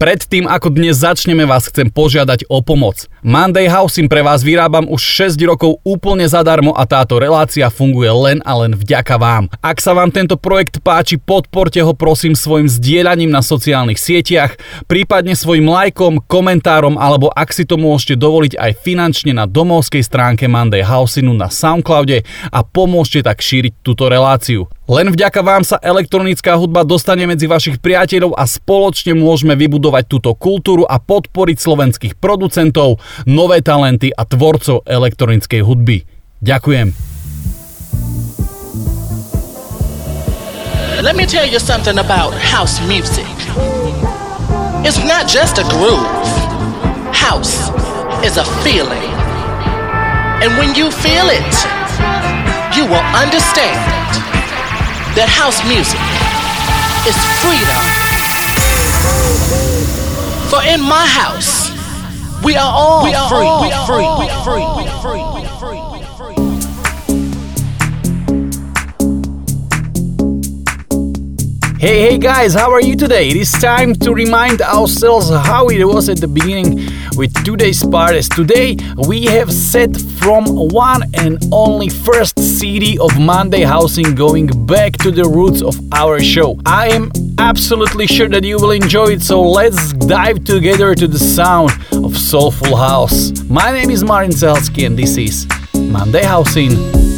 Predtým, ako dnes začneme, vás chcem požiadať o pomoc. Monday Housing pre vás vyrábam už 6 rokov úplne zadarmo a táto relácia funguje len a len vďaka vám. Ak sa vám tento projekt páči, podporte ho prosím svojim zdieľaním na sociálnych sieťach, prípadne svojim lajkom, komentárom alebo ak si to môžete dovoliť aj finančne na domovskej stránke Monday Housingu na Soundcloude a pomôžte tak šíriť túto reláciu. Len vďaka vám sa elektronická hudba dostane medzi vašich priateľov a spoločne môžeme vybudovať túto kultúru a podporiť slovenských producentov, nové talenty a tvorcov elektronickej hudby. Ďakujem. Let me tell you something about house music. It's not just a groove. House is a feeling. And when you feel it, you will understand that house music is freedom. For in my house, we are all we are free. All we are free. All we are free. We are free. We are free. Hey, hey guys, how are you today? It is time to remind ourselves how it was at the beginning with today's parties. Today we have set from one and only first CD of Monday Housing going back to the roots of our show. I am absolutely sure that you will enjoy it, so let's dive together to the sound of Soulful House. My name is Martin Zelsky and this is Monday Housing.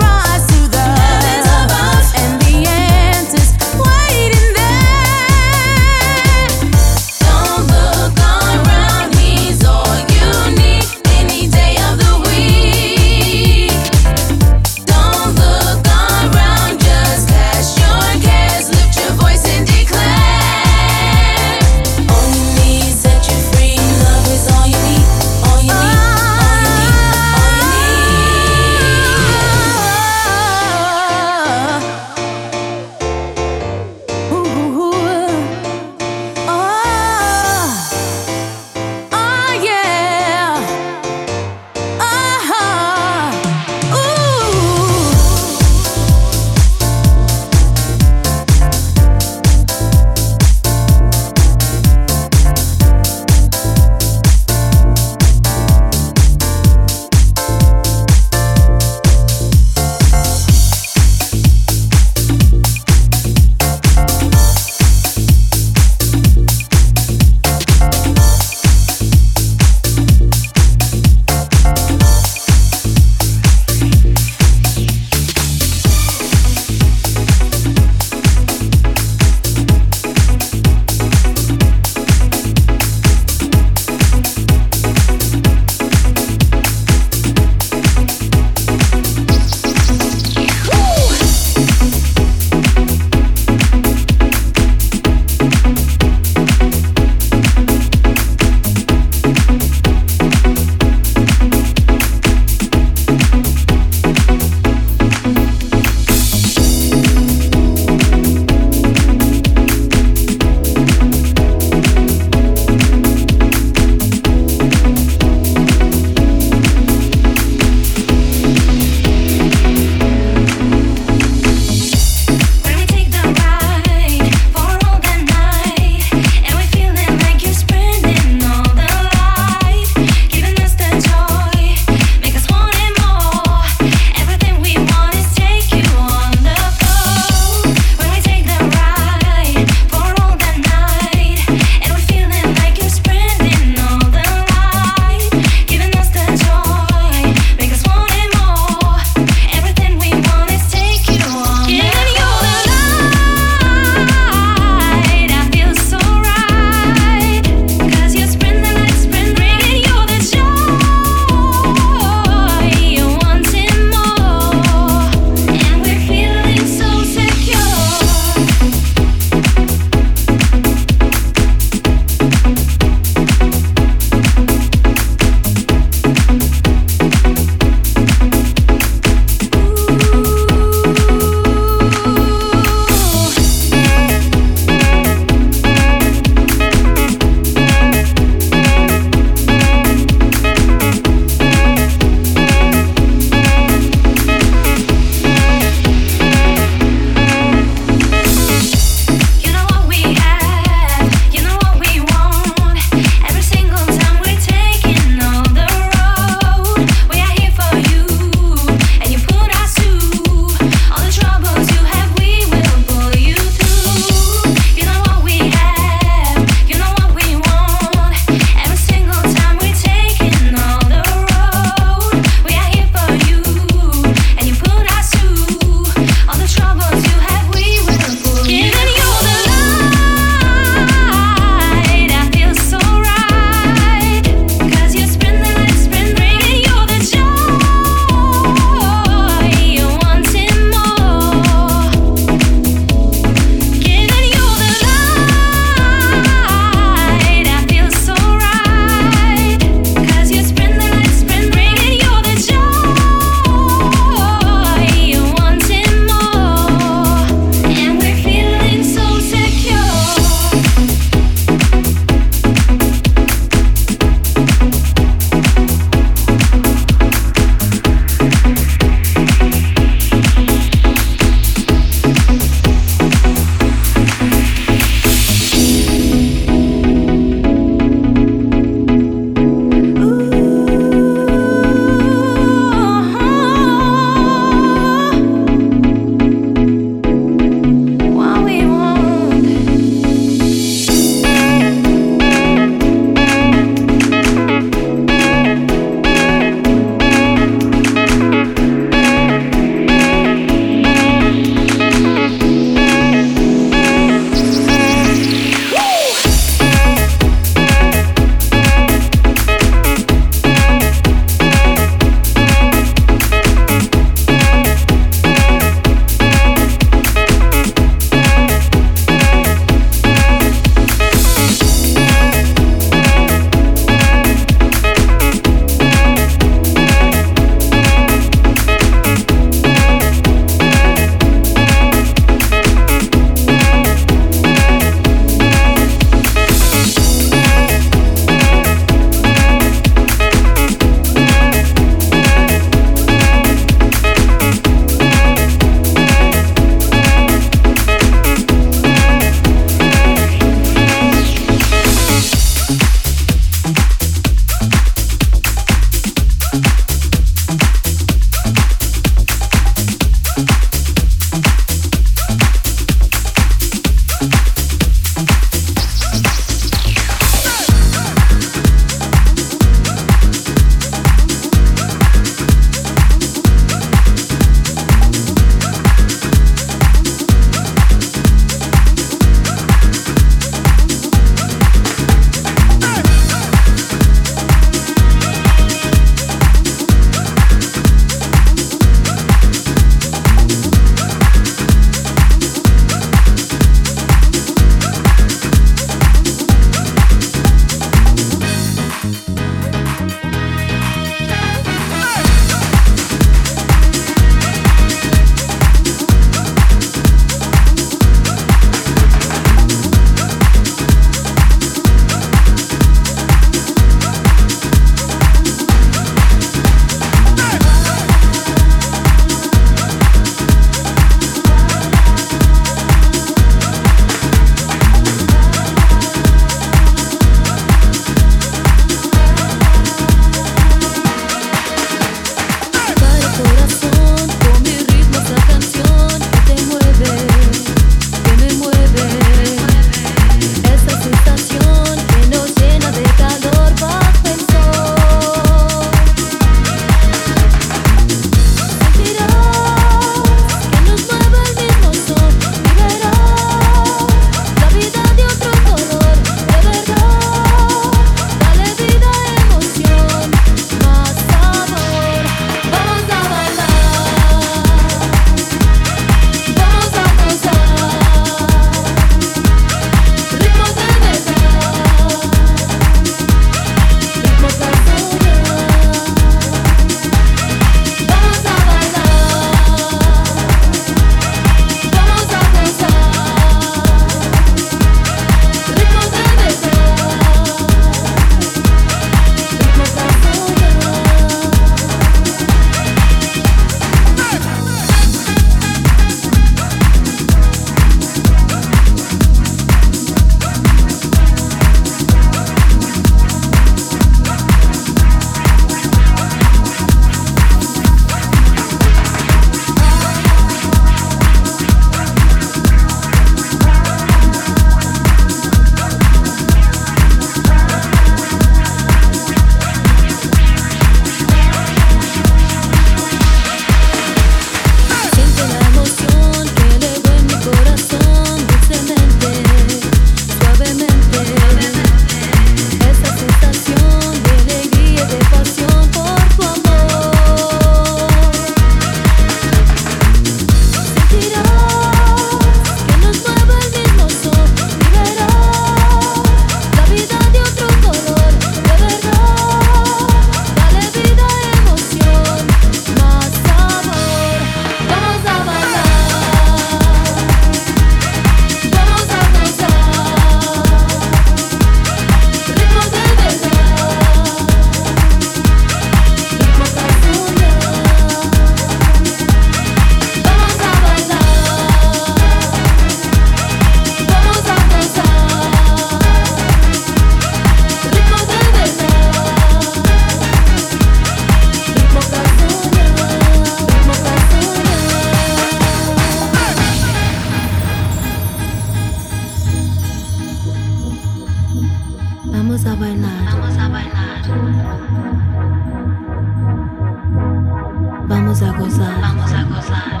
Vamos a gozar. Vamos a gozar.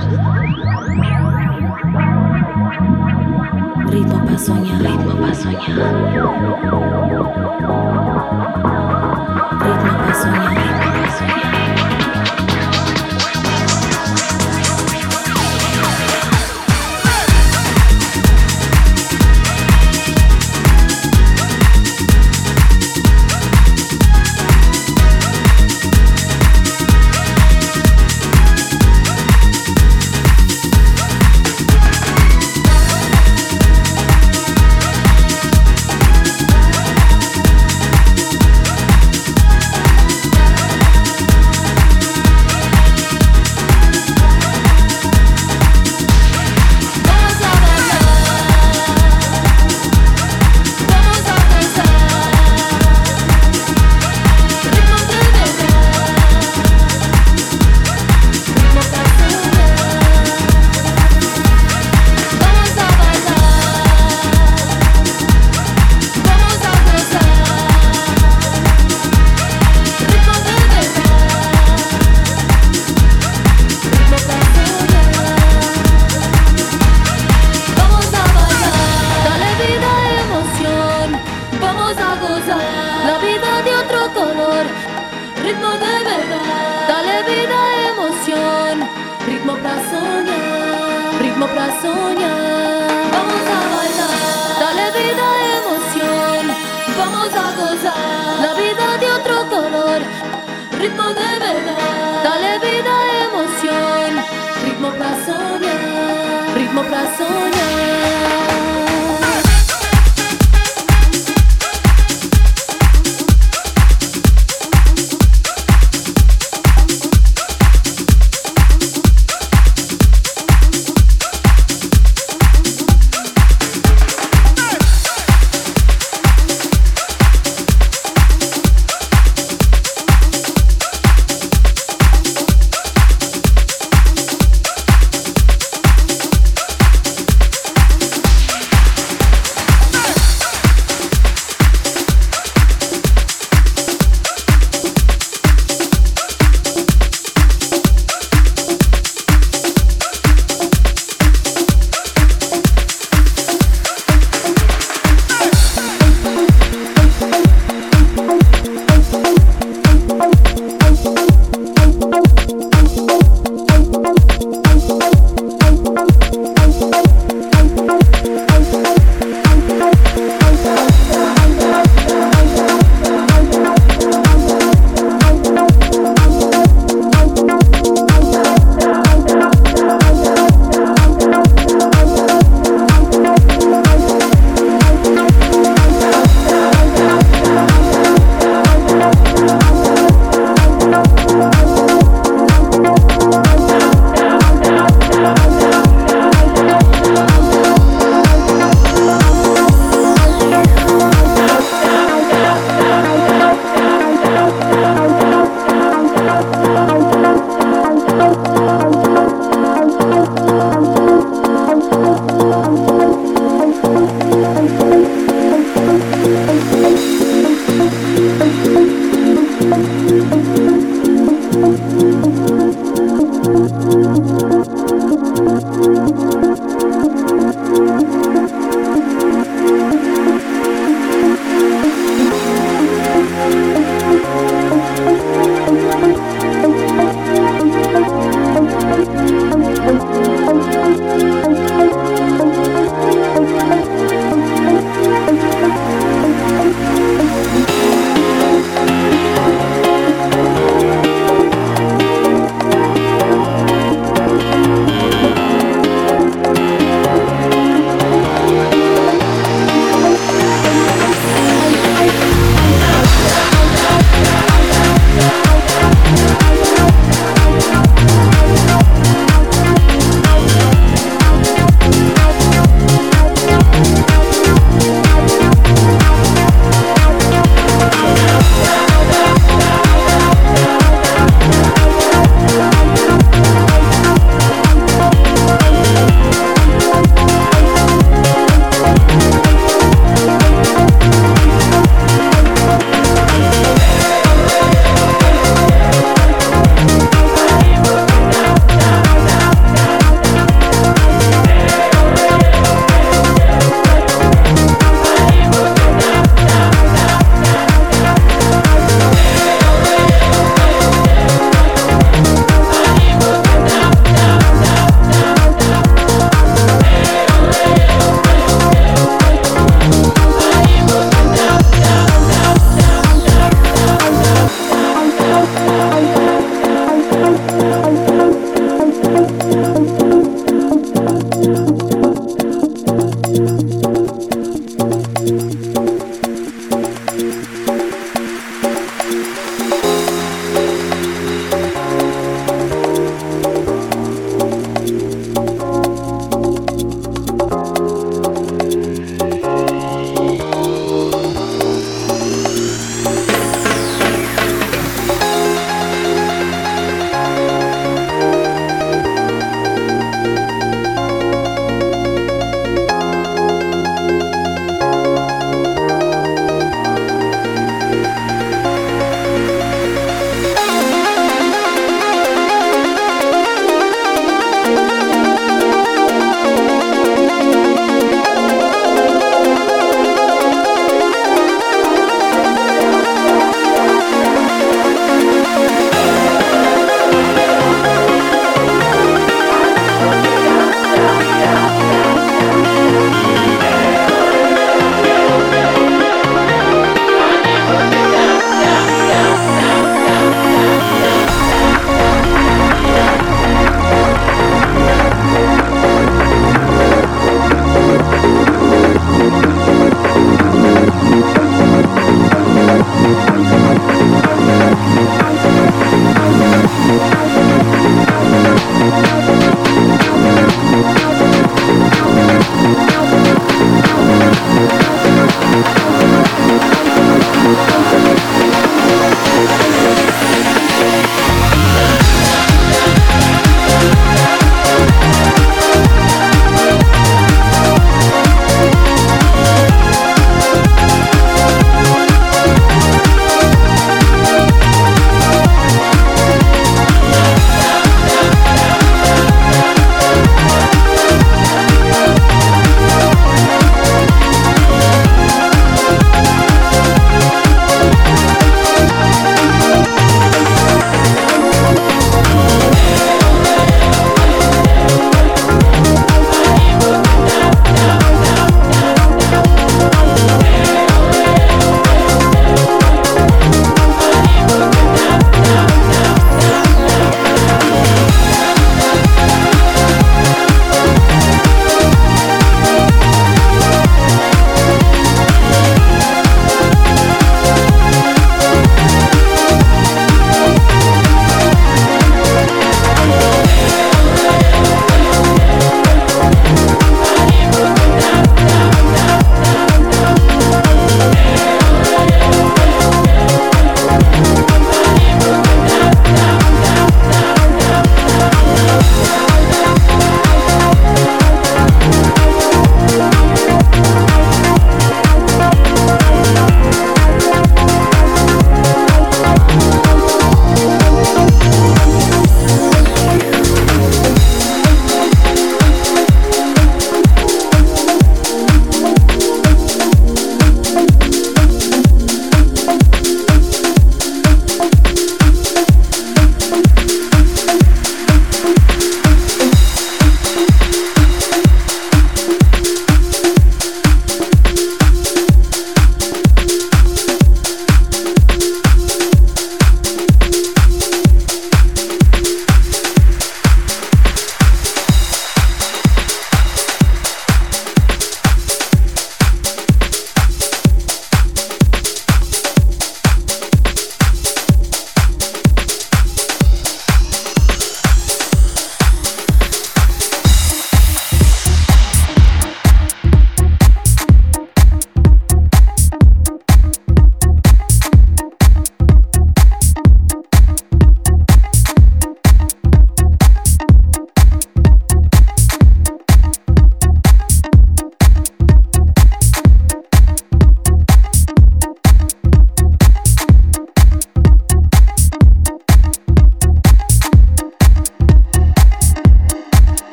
Ritmo pa' soñar. Ritmo pa' soñar. Ritmo pa' soñar.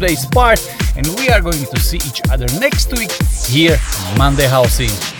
Today's part and we are going to see each other next week here Monday Housing.